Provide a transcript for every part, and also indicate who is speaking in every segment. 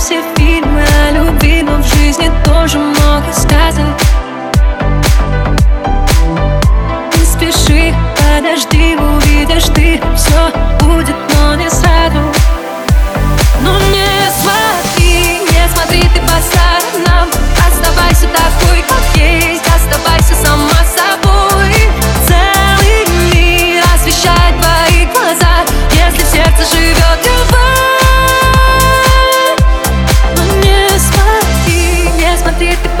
Speaker 1: все фильмы о любви Но в жизни тоже много сказок. Не спеши, подожди, увидишь ты Все будет, но не сразу. Ну не смотри, не смотри ты по сторонам Оставайся такой, как есть Оставайся сама собой. Целый мир освещает твои глаза. Если сердце живет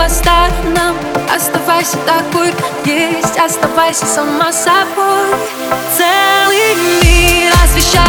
Speaker 1: смотри ты по сторонам Оставайся такой, есть. Оставайся сама собой. Целый мир освещает